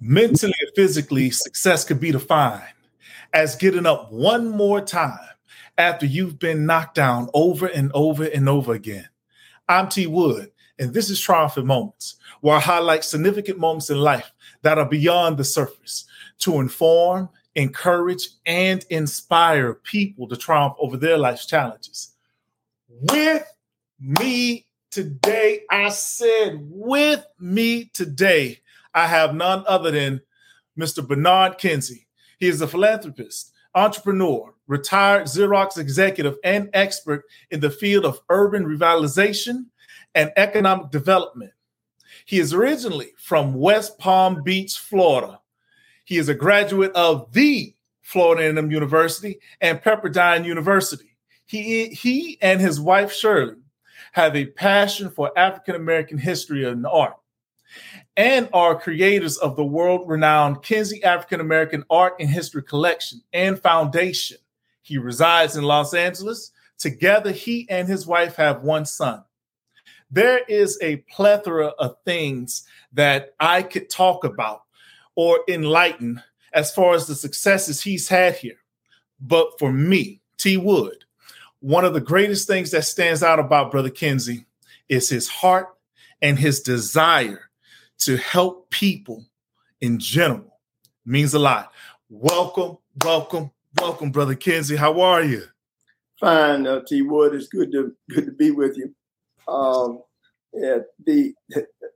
Mentally and physically, success could be defined as getting up one more time after you've been knocked down over and over and over again. I'm T Wood, and this is Triumphant Moments, where I highlight significant moments in life that are beyond the surface to inform, encourage, and inspire people to triumph over their life's challenges. With me today, I said, with me today, I have none other than Mr. Bernard Kinsey. He is a philanthropist, entrepreneur, retired Xerox executive, and expert in the field of urban revitalization and economic development. He is originally from West Palm Beach, Florida. He is a graduate of the Florida A&M University and Pepperdine University. He, he and his wife Shirley have a passion for African American history and art and are creators of the world renowned Kinsey African American Art and History Collection and Foundation. He resides in Los Angeles. Together, he and his wife have one son. There is a plethora of things that I could talk about or enlighten as far as the successes he's had here. But for me, T. Wood, one of the greatest things that stands out about Brother Kinsey is his heart and his desire to help people in general means a lot. Welcome, welcome, welcome, brother Kinsey. How are you? Fine, uh, T. Wood. It's good to good to be with you. Um, yeah, the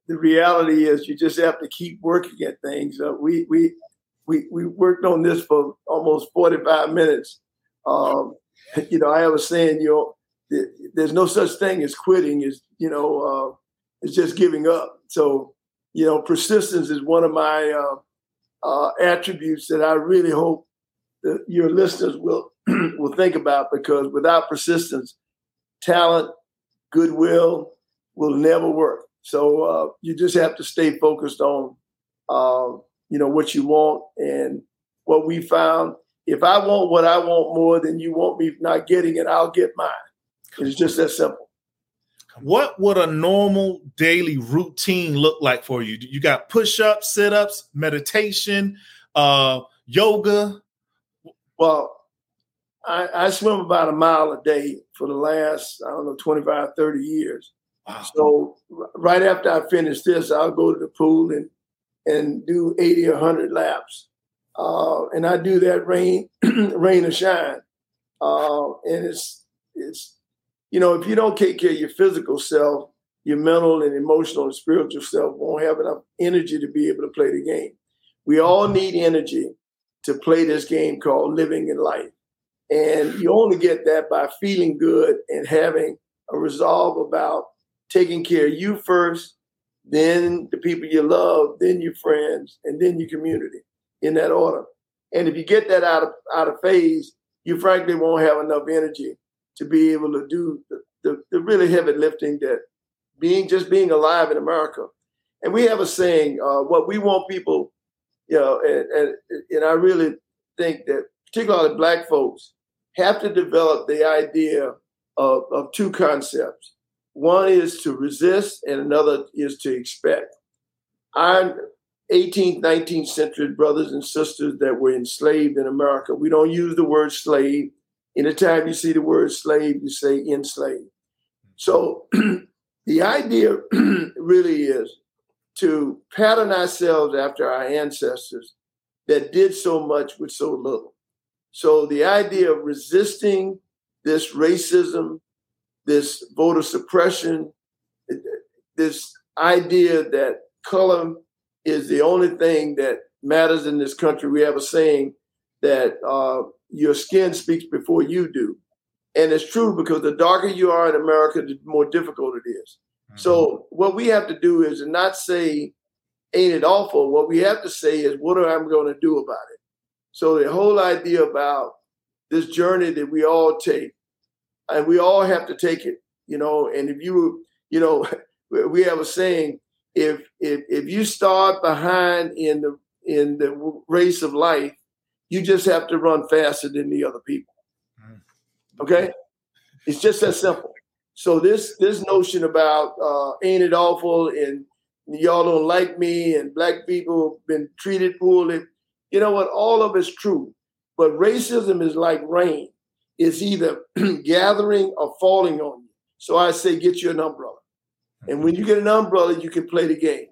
the reality is you just have to keep working at things. Uh, we we we we worked on this for almost forty five minutes. Um, you know, I was saying, you know, there's no such thing as quitting. Is you know, uh, it's just giving up. So you know, persistence is one of my uh, uh, attributes that I really hope that your listeners will will think about because without persistence, talent, goodwill will never work. So uh, you just have to stay focused on, uh, you know, what you want and what we found. If I want what I want more than you want me not getting it, I'll get mine. It's just that simple what would a normal daily routine look like for you? You got push-ups, sit-ups, meditation, uh, yoga. Well, I, I, swim about a mile a day for the last, I don't know, 25, 30 years. Wow. So right after I finish this, I'll go to the pool and and do 80 or 100 laps. Uh, and I do that rain, rain or shine. Uh, and it's it's you know, if you don't take care of your physical self, your mental and emotional and spiritual self won't have enough energy to be able to play the game. We all need energy to play this game called living in life. And you only get that by feeling good and having a resolve about taking care of you first, then the people you love, then your friends, and then your community in that order. And if you get that out of out of phase, you frankly won't have enough energy to be able to do the, the, the really heavy lifting that being just being alive in America. And we have a saying, uh, what we want people, you know, and, and, and I really think that particularly black folks have to develop the idea of, of two concepts. One is to resist and another is to expect. Our 18th, 19th century brothers and sisters that were enslaved in America, we don't use the word slave Anytime you see the word slave, you say enslaved. So the idea really is to pattern ourselves after our ancestors that did so much with so little. So the idea of resisting this racism, this voter suppression, this idea that color is the only thing that matters in this country. We have a saying that uh, your skin speaks before you do. And it's true because the darker you are in America, the more difficult it is. Mm-hmm. So what we have to do is not say, ain't it awful? What we have to say is, what am I going to do about it? So the whole idea about this journey that we all take, and we all have to take it, you know, and if you, you know, we have a saying, if if if you start behind in the in the race of life, you just have to run faster than the other people. Mm. Okay, it's just that simple. So this this notion about uh, ain't it awful and y'all don't like me and black people have been treated poorly. You know what? All of it's true. But racism is like rain. It's either gathering or falling on you. So I say, get you an umbrella. And when you get an umbrella, you can play the game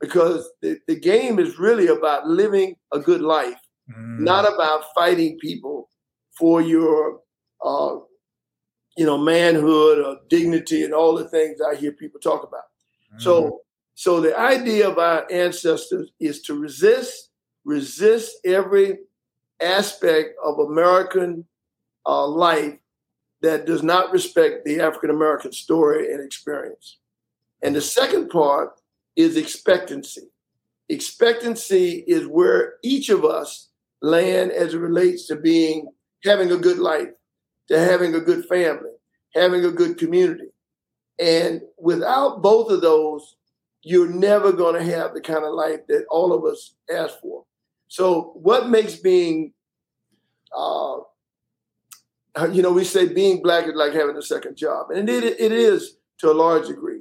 because the, the game is really about living a good life, mm. not about fighting people for your, uh, you know, manhood or dignity and all the things I hear people talk about. Mm. So, so the idea of our ancestors is to resist, resist every aspect of American uh, life that does not respect the African American story and experience. And the second part is expectancy. Expectancy is where each of us land as it relates to being having a good life, to having a good family, having a good community. And without both of those, you're never going to have the kind of life that all of us ask for. So, what makes being, uh, you know, we say being black is like having a second job, and it, it is to a large degree.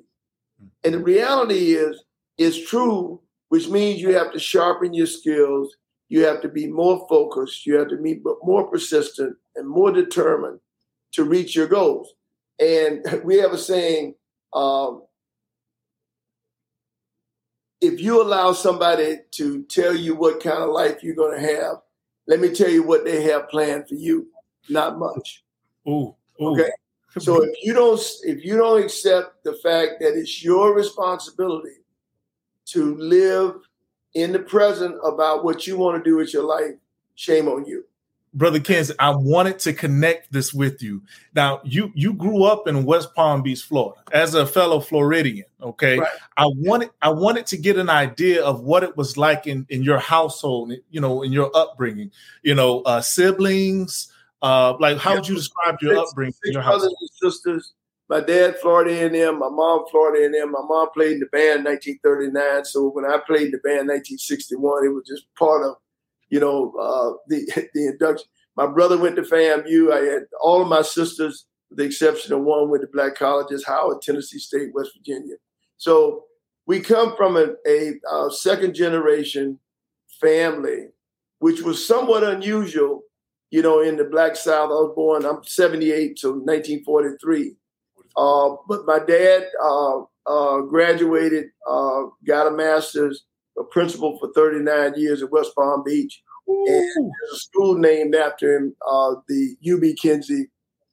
And the reality is, it's true, which means you have to sharpen your skills. You have to be more focused. You have to be but more persistent and more determined to reach your goals. And we have a saying um, if you allow somebody to tell you what kind of life you're going to have, let me tell you what they have planned for you. Not much. Ooh, ooh. Okay. So if you don't if you don't accept the fact that it's your responsibility to live in the present about what you want to do with your life, shame on you. Brother Kens, I wanted to connect this with you. Now, you you grew up in West Palm Beach, Florida, as a fellow Floridian. Okay, right. I wanted I wanted to get an idea of what it was like in in your household, you know, in your upbringing. You know, uh, siblings, uh, like, how yeah. would you describe your six, upbringing? Six your brothers and sisters. My dad, Florida A&M. My mom, Florida A&M. My mom played in the band 1939. So when I played in the band 1961, it was just part of, you know, uh, the the induction. My brother went to FAMU. I had all of my sisters, with the exception of one, went to black colleges: Howard, Tennessee State, West Virginia. So we come from a, a, a second generation family, which was somewhat unusual you know, in the Black South. I was born, I'm 78, so 1943. Uh, but my dad uh, uh, graduated, uh, got a master's, a principal for 39 years at West Palm Beach. Ooh. And there's a school named after him, uh, the UB Kinsey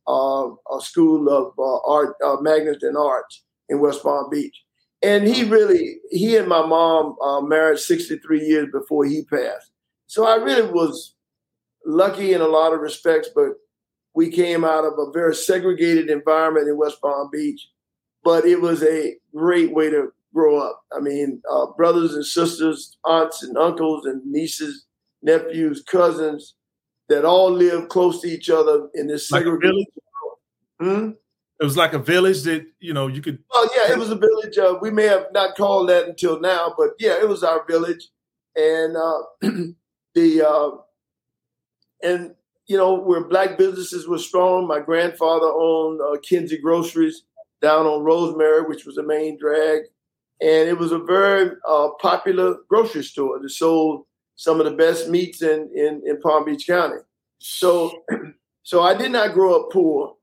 uh, a School of Art, Magnet and Arts in West Palm Beach. And he really, he and my mom married 63 years before he passed. So I really was lucky in a lot of respects, but we came out of a very segregated environment in West Palm Beach. But it was a great way to grow up. I mean, uh, brothers and sisters, aunts and uncles and nieces, nephews, cousins that all live close to each other in this like segregated. Hmm? It was like a village that you know you could. Oh yeah, it was a village. Uh, we may have not called that until now, but yeah, it was our village, and uh, the uh, and you know where black businesses were strong. My grandfather owned uh, Kinsey Groceries down on Rosemary, which was a main drag, and it was a very uh, popular grocery store that sold some of the best meats in, in in Palm Beach County. So, so I did not grow up poor.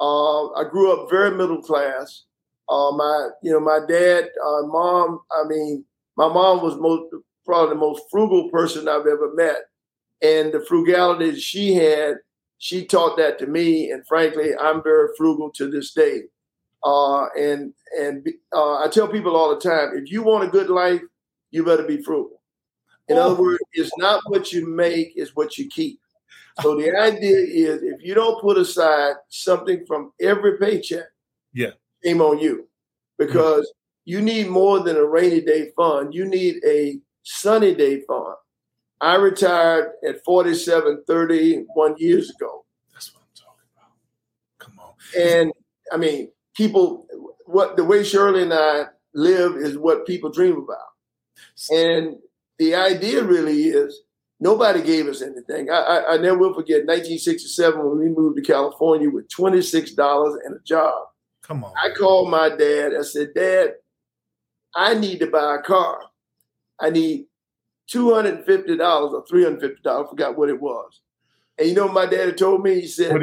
Uh, I grew up very middle class. Uh, my, you know, my dad, uh, mom. I mean, my mom was most probably the most frugal person I've ever met and the frugality that she had, she taught that to me. And frankly, I'm very frugal to this day. Uh, and and uh, I tell people all the time, if you want a good life, you better be frugal. In oh. other words, it's not what you make, it's what you keep. So the idea is if you don't put aside something from every paycheck, yeah, shame on you. Because mm-hmm. you need more than a rainy day fund. You need a sunny day fund. I retired at 47, 31 years ago. That's what I'm talking about. Come on. And I mean, people, what the way Shirley and I live is what people dream about. And the idea really is nobody gave us anything. I, I, I never will forget 1967 when we moved to California with $26 and a job. Come on. I called my dad. I said, Dad, I need to buy a car. I need $250 or $350. I forgot what it was. And you know my daddy told me? He said,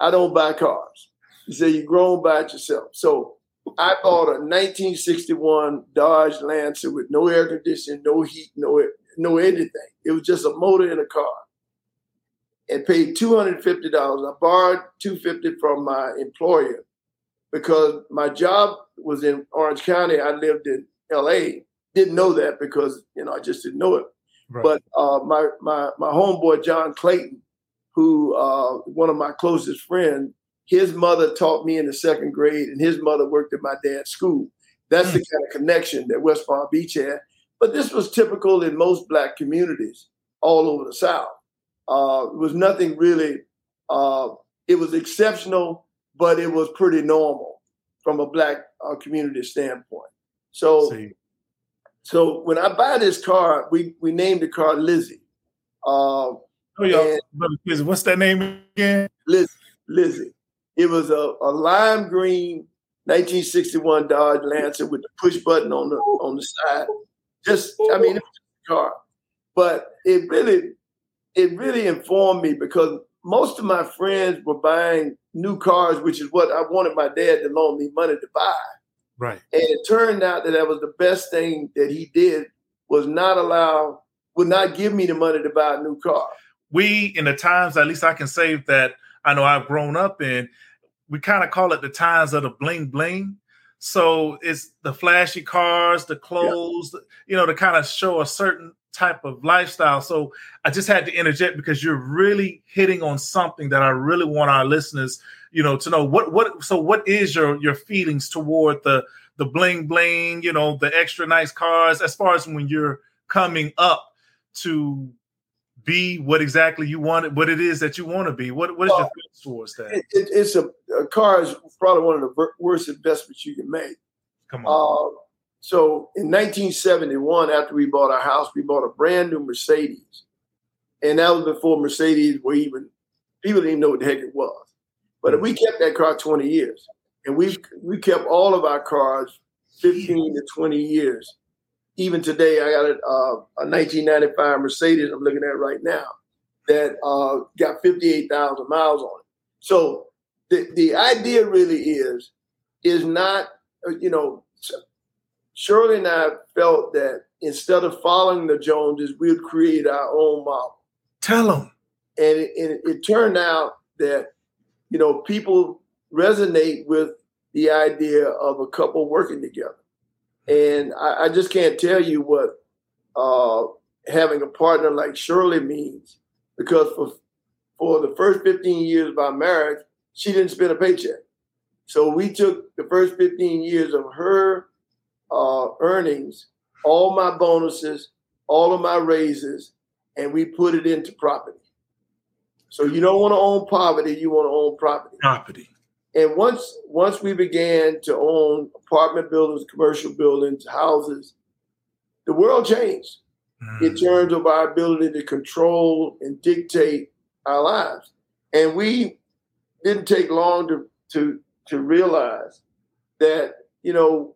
I don't buy cars. He said, You're grown buy it yourself. So I bought a 1961 Dodge Lancer with no air conditioning, no heat, no no anything. It was just a motor in a car. And paid $250. I borrowed 250 from my employer because my job was in Orange County. I lived in LA. Didn't know that because, you know, I just didn't know it. Right. But uh, my my my homeboy John Clayton, who uh, one of my closest friends, his mother taught me in the second grade, and his mother worked at my dad's school. That's mm. the kind of connection that West Palm Beach had. But this was typical in most black communities all over the South. Uh, it was nothing really. Uh, it was exceptional, but it was pretty normal from a black uh, community standpoint. So See. So when I buy this car, we we named the car Lizzie. Uh, oh, yeah. What's that name again? Lizzie. Lizzie. It was a, a lime green 1961 Dodge Lancer with the push button on the on the side. Just, I mean, it was a car, but it really, it really informed me because most of my friends were buying new cars, which is what I wanted my dad to loan me money to buy. Right. And it turned out that that was the best thing that he did was not allow, would not give me the money to buy a new car. We, in the times, at least I can say that I know I've grown up in, we kind of call it the times of the bling bling. So it's the flashy cars, the clothes, yeah. you know, to kind of show a certain type of lifestyle. So I just had to interject because you're really hitting on something that I really want our listeners you know, to know what what so what is your your feelings toward the the bling bling, you know, the extra nice cars, as far as when you're coming up to be what exactly you want, what it is that you want to be. What what is well, your feelings towards that? It, it, it's a, a, car is probably one of the worst investments you can make. Come on. Uh, so in 1971, after we bought our house, we bought a brand new Mercedes, and that was before Mercedes were even people didn't even know what the heck it was. But we kept that car 20 years, and we we kept all of our cars 15 to 20 years. Even today, I got a, uh, a 1995 Mercedes I'm looking at right now that uh, got 58,000 miles on it. So the the idea really is is not uh, you know Shirley and I felt that instead of following the Joneses, we'd create our own model. Tell them. And it, and it turned out that you know, people resonate with the idea of a couple working together. And I, I just can't tell you what uh, having a partner like Shirley means because for for the first 15 years of our marriage, she didn't spend a paycheck. So we took the first 15 years of her uh, earnings, all my bonuses, all of my raises, and we put it into property. So you don't want to own poverty, you want to own property. Property. And once once we began to own apartment buildings, commercial buildings, houses, the world changed mm. in terms of our ability to control and dictate our lives. And we didn't take long to to to realize that you know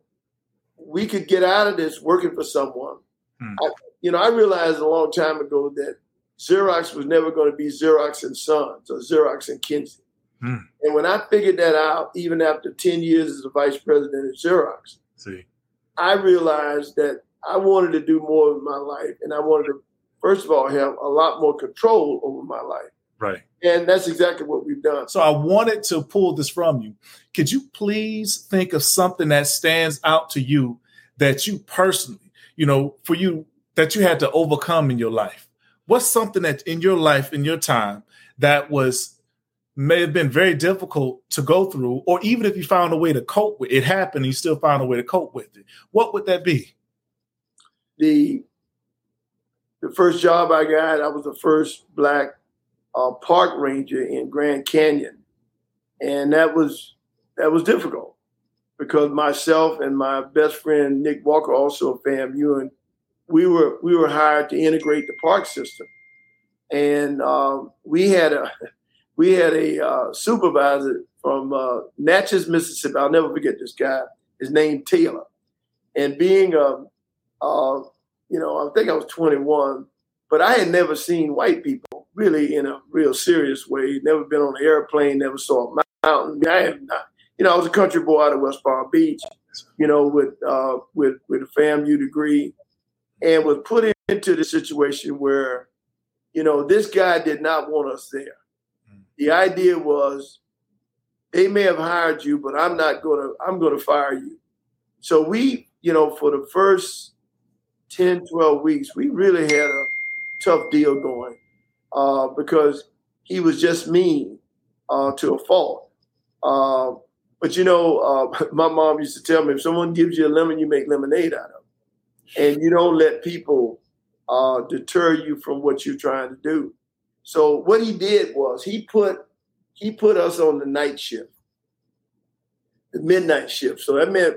we could get out of this working for someone. Mm. I, you know, I realized a long time ago that Xerox was never going to be Xerox and Sons or Xerox and Kinsey. Hmm. And when I figured that out, even after 10 years as a vice president at Xerox, See. I realized that I wanted to do more with my life. And I wanted to, first of all, have a lot more control over my life. Right. And that's exactly what we've done. So I wanted to pull this from you. Could you please think of something that stands out to you that you personally, you know, for you, that you had to overcome in your life? What's something that in your life in your time that was may have been very difficult to go through or even if you found a way to cope with it happened you still found a way to cope with it what would that be? The the first job i got i was the first black uh, park ranger in grand canyon. And that was that was difficult because myself and my best friend nick walker also a famu and we were we were hired to integrate the park system, and um, we had a we had a uh, supervisor from uh, Natchez, Mississippi. I'll never forget this guy. His name Taylor, And being a, uh, you know, I think I was 21, but I had never seen white people really in a real serious way. Never been on an airplane, never saw a mountain. I had not, you know, I was a country boy out of West Palm Beach, you know, with uh, with with a FAMU degree, and was put into the situation where, you know, this guy did not want us there. Mm. The idea was they may have hired you, but I'm not gonna I'm gonna fire you. So we, you know, for the first 10, 12 weeks, we really had a tough deal going uh, because he was just mean uh, to a fault. Uh, but you know, uh, my mom used to tell me if someone gives you a lemon, you make lemonade out of it. And you don't let people uh, deter you from what you're trying to do. So what he did was he put he put us on the night shift, the midnight shift. So that meant,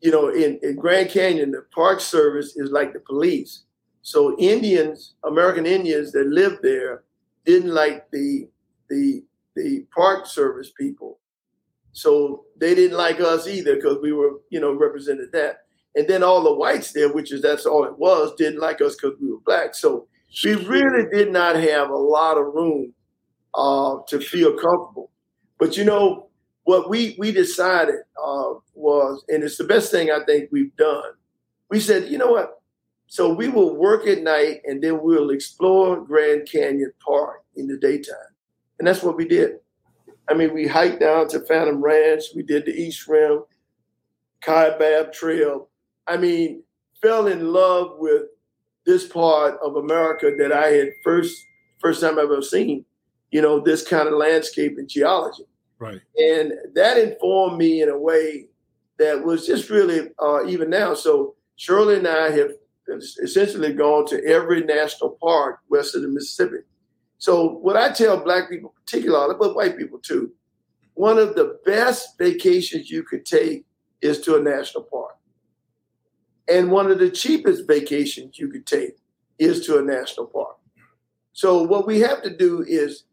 you know, in, in Grand Canyon, the Park Service is like the police. So Indians, American Indians that lived there, didn't like the the the Park Service people. So they didn't like us either because we were, you know, represented that. And then all the whites there, which is that's all it was, didn't like us because we were black. So we really did not have a lot of room uh, to feel comfortable. But you know what we we decided uh, was, and it's the best thing I think we've done. We said, you know what? So we will work at night, and then we'll explore Grand Canyon Park in the daytime, and that's what we did. I mean, we hiked down to Phantom Ranch. We did the East Rim, Kaibab Trail. I mean, fell in love with this part of America that I had first first time I've ever seen you know, this kind of landscape and geology. Right. And that informed me in a way that was just really uh, even now. So Shirley and I have essentially gone to every national park west of the Mississippi. So what I tell black people particularly, but white people too, one of the best vacations you could take is to a national park. And one of the cheapest vacations you could take is to a national park. So what we have to do is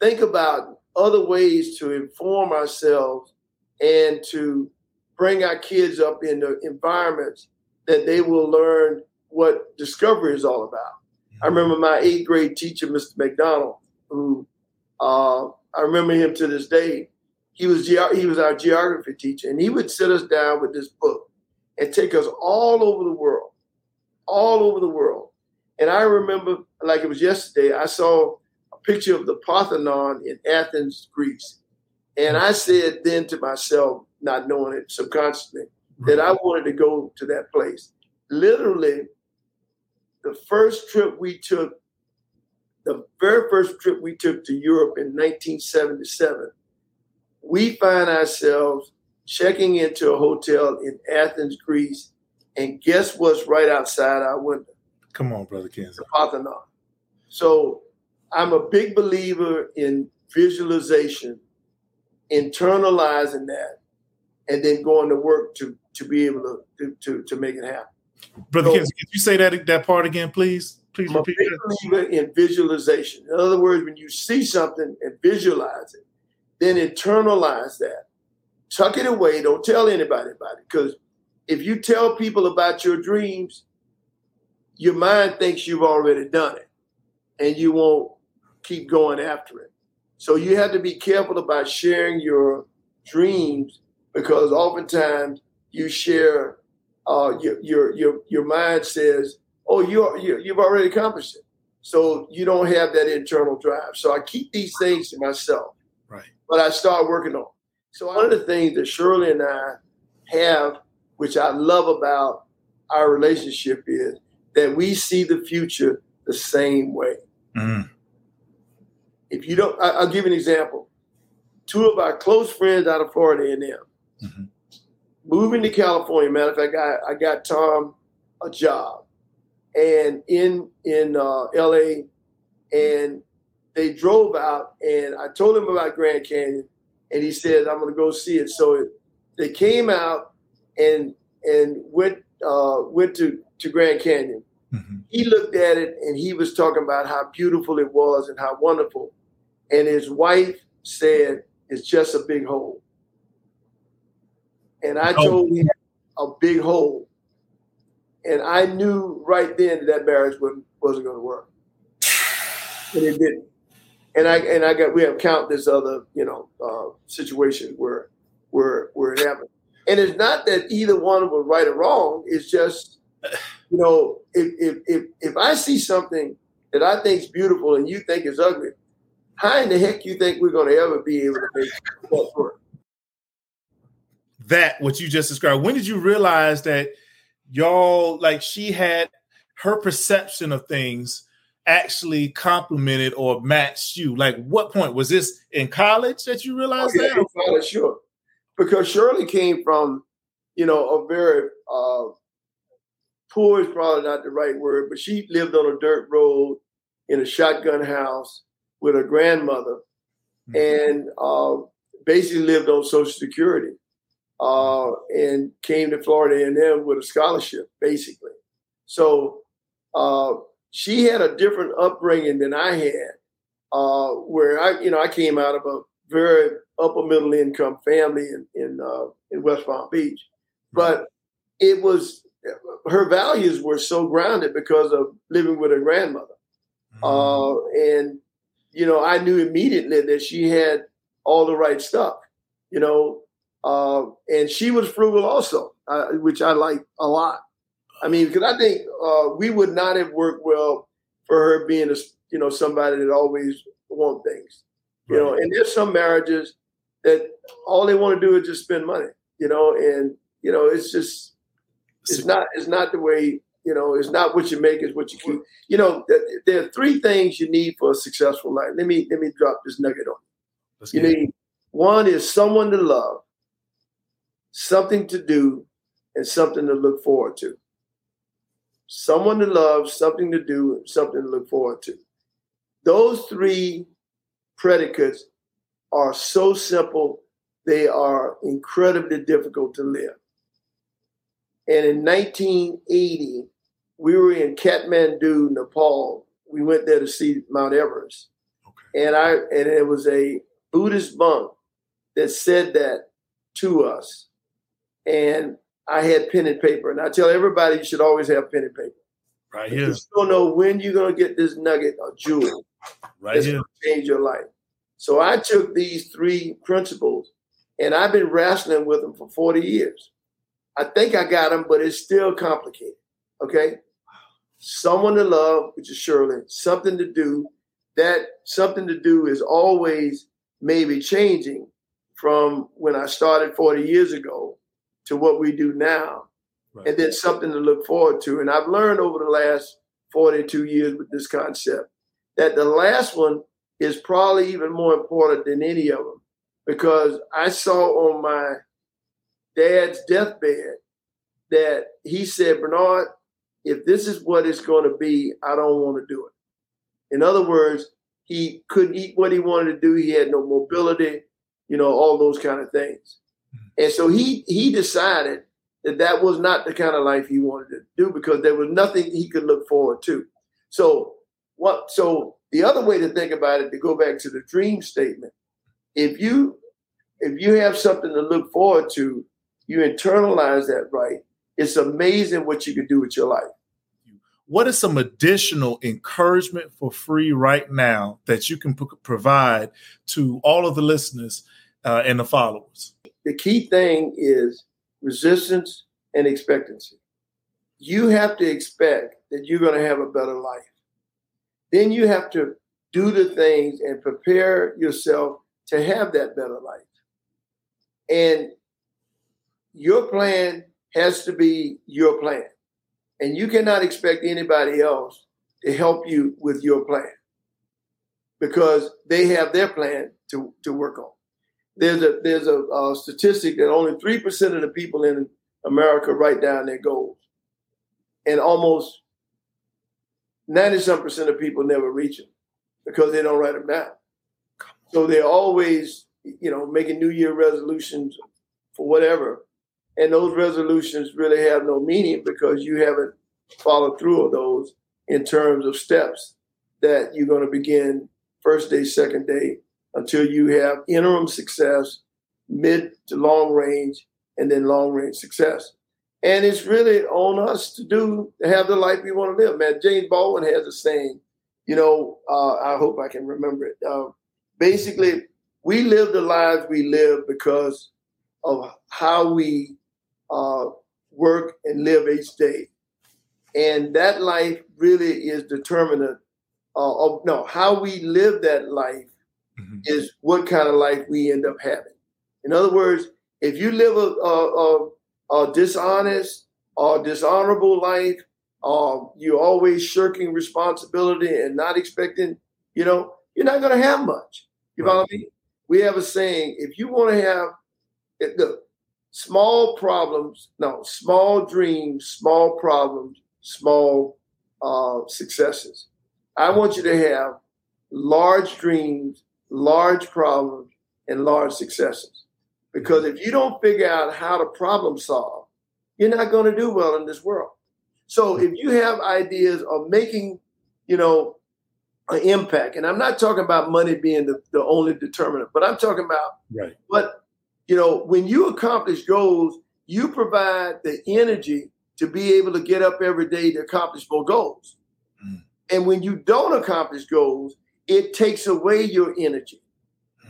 think about other ways to inform ourselves and to bring our kids up into environments that they will learn what discovery is all about. I mm-hmm. remember my eighth grade teacher, Mr. McDonald, who uh, I remember him to this day. He was he was our geography teacher, and he would sit us down with this book and take us all over the world, all over the world. And I remember, like it was yesterday, I saw a picture of the Parthenon in Athens, Greece. And I said then to myself, not knowing it subconsciously, that I wanted to go to that place. Literally, the first trip we took, the very first trip we took to Europe in 1977, we find ourselves checking into a hotel in Athens, Greece, and guess what's right outside our window? Come on, brother Kinsey. The Parthenon. So I'm a big believer in visualization, internalizing that, and then going to work to to be able to to to, to make it happen. Brother so, can you say that that part again, please? Please I'm repeat a big believer in visualization. In other words, when you see something and visualize it, then internalize that. Tuck it away. Don't tell anybody about it. Because if you tell people about your dreams, your mind thinks you've already done it. And you won't keep going after it. So you have to be careful about sharing your dreams because oftentimes you share uh, your, your your your mind says, "Oh, you're, you you've already accomplished it," so you don't have that internal drive. So I keep these things to myself, right? But I start working on. So one of the things that Shirley and I have, which I love about our relationship, is that we see the future the same way. Mm. If you don't, I, will give you an example. Two of our close friends out of Florida and them mm-hmm. moving to California. Matter of fact, I, I got Tom a job, and in in uh, L.A. and they drove out, and I told him about Grand Canyon, and he said I'm going to go see it. So it, they came out and and went uh, went to to Grand Canyon. Mm-hmm. He looked at it and he was talking about how beautiful it was and how wonderful and his wife said it's just a big hole. And I oh. told him a big hole. and I knew right then that, that marriage wasn't, wasn't going to work, and it didn't. And I and I got we have count this other you know uh, situations where where where it happened. And it's not that either one was right or wrong. It's just you know if if if, if I see something that I think is beautiful and you think is ugly, how in the heck you think we're going to ever be able to make that work? That what you just described. When did you realize that y'all like she had her perception of things actually complemented or matched you? Like, what point was this in college that you realized oh, yeah, that? College, sure, because Shirley came from, you know, a very uh, poor is probably not the right word, but she lived on a dirt road in a shotgun house with her grandmother, mm-hmm. and uh, basically lived on Social Security, uh, and came to Florida A&M with a scholarship, basically. So uh, she had a different upbringing than I had, uh, where I, you know, I came out of a very upper middle income family in in, uh, in West Palm Beach, but it was her values were so grounded because of living with her grandmother, mm-hmm. uh, and you know, I knew immediately that she had all the right stuff, you know, uh, and she was frugal also, uh, which I like a lot. I mean, because I think uh, we would not have worked well for her being a you know somebody that always want things, you right. know. And there's some marriages that all they want to do is just spend money, you know, and you know it's just it's not it's not the way you know. It's not what you make, is what you keep. You know, there are three things you need for a successful life. Let me let me drop this nugget on you. You need one is someone to love, something to do, and something to look forward to someone to love, something to do, something to look forward to. Those three predicates are so simple, they are incredibly difficult to live. And in 1980, we were in Kathmandu, Nepal. We went there to see Mount Everest. Okay. And I and it was a Buddhist monk that said that to us. And I had pen and paper. And I tell everybody you should always have pen and paper. Right here. You don't know when you're going to get this nugget or jewel. Right here. change your life. So I took these three principles and I've been wrestling with them for 40 years. I think I got them, but it's still complicated. Okay. Someone to love, which is Shirley, something to do. That something to do is always maybe changing from when I started 40 years ago to what we do now, right. and then something to look forward to. And I've learned over the last 42 years with this concept that the last one is probably even more important than any of them because I saw on my dad's deathbed that he said, Bernard, if this is what it's going to be, I don't want to do it. In other words, he couldn't eat what he wanted to do. He had no mobility, you know, all those kind of things. And so he he decided that that was not the kind of life he wanted to do because there was nothing he could look forward to. So what? So the other way to think about it, to go back to the dream statement, if you if you have something to look forward to, you internalize that right. It's amazing what you can do with your life. What is some additional encouragement for free right now that you can p- provide to all of the listeners uh, and the followers? The key thing is resistance and expectancy. You have to expect that you're going to have a better life. Then you have to do the things and prepare yourself to have that better life. And your plan has to be your plan. And you cannot expect anybody else to help you with your plan because they have their plan to, to work on there's a there's a, a statistic that only three percent of the people in America write down their goals, and almost ninety some percent of people never reach them because they don't write them down. So they're always, you know, making New Year resolutions for whatever, and those resolutions really have no meaning because you haven't followed through of those in terms of steps that you're going to begin first day, second day, until you have interim success, mid to long range, and then long range success. And it's really on us to do to have the life we want to live, man. James Baldwin has a saying, you know, uh, I hope I can remember it. Uh, basically, we live the lives we live because of how we uh, work and live each day. And that life really is determinant uh, of no how we live that life mm-hmm. is what kind of life we end up having. In other words, if you live a, a, a, a dishonest or dishonorable life, um, you're always shirking responsibility and not expecting, you know, you're not going to have much. You right. follow me? We have a saying: if you want to have, look, small problems, no, small dreams, small problems, small uh, successes. I want you to have large dreams, large problems, and large successes. Because if you don't figure out how to problem solve, you're not going to do well in this world. So if you have ideas of making, you know, an impact, and I'm not talking about money being the, the only determinant, but I'm talking about right. But you know, when you accomplish goals, you provide the energy to be able to get up every day to accomplish more goals. Mm. And when you don't accomplish goals, it takes away your energy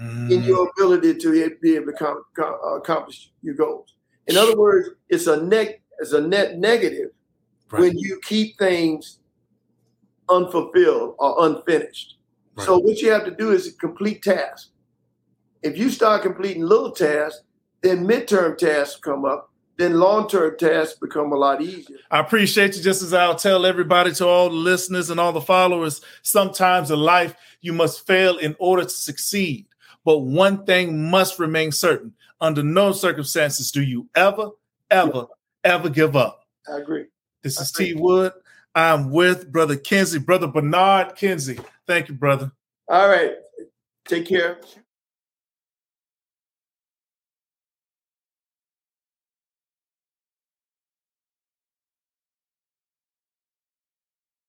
mm. and your ability to be able to com- com- accomplish your goals. In other words, it's a net it's a net negative right. when you keep things unfulfilled or unfinished. Right. So what you have to do is complete tasks. If you start completing little tasks, then midterm tasks come up then long term tasks become a lot easier. I appreciate you. Just as I'll tell everybody, to all the listeners and all the followers, sometimes in life you must fail in order to succeed. But one thing must remain certain under no circumstances do you ever, ever, ever give up. I agree. This is agree. T Wood. I'm with Brother Kinsey, Brother Bernard Kinsey. Thank you, brother. All right. Take care.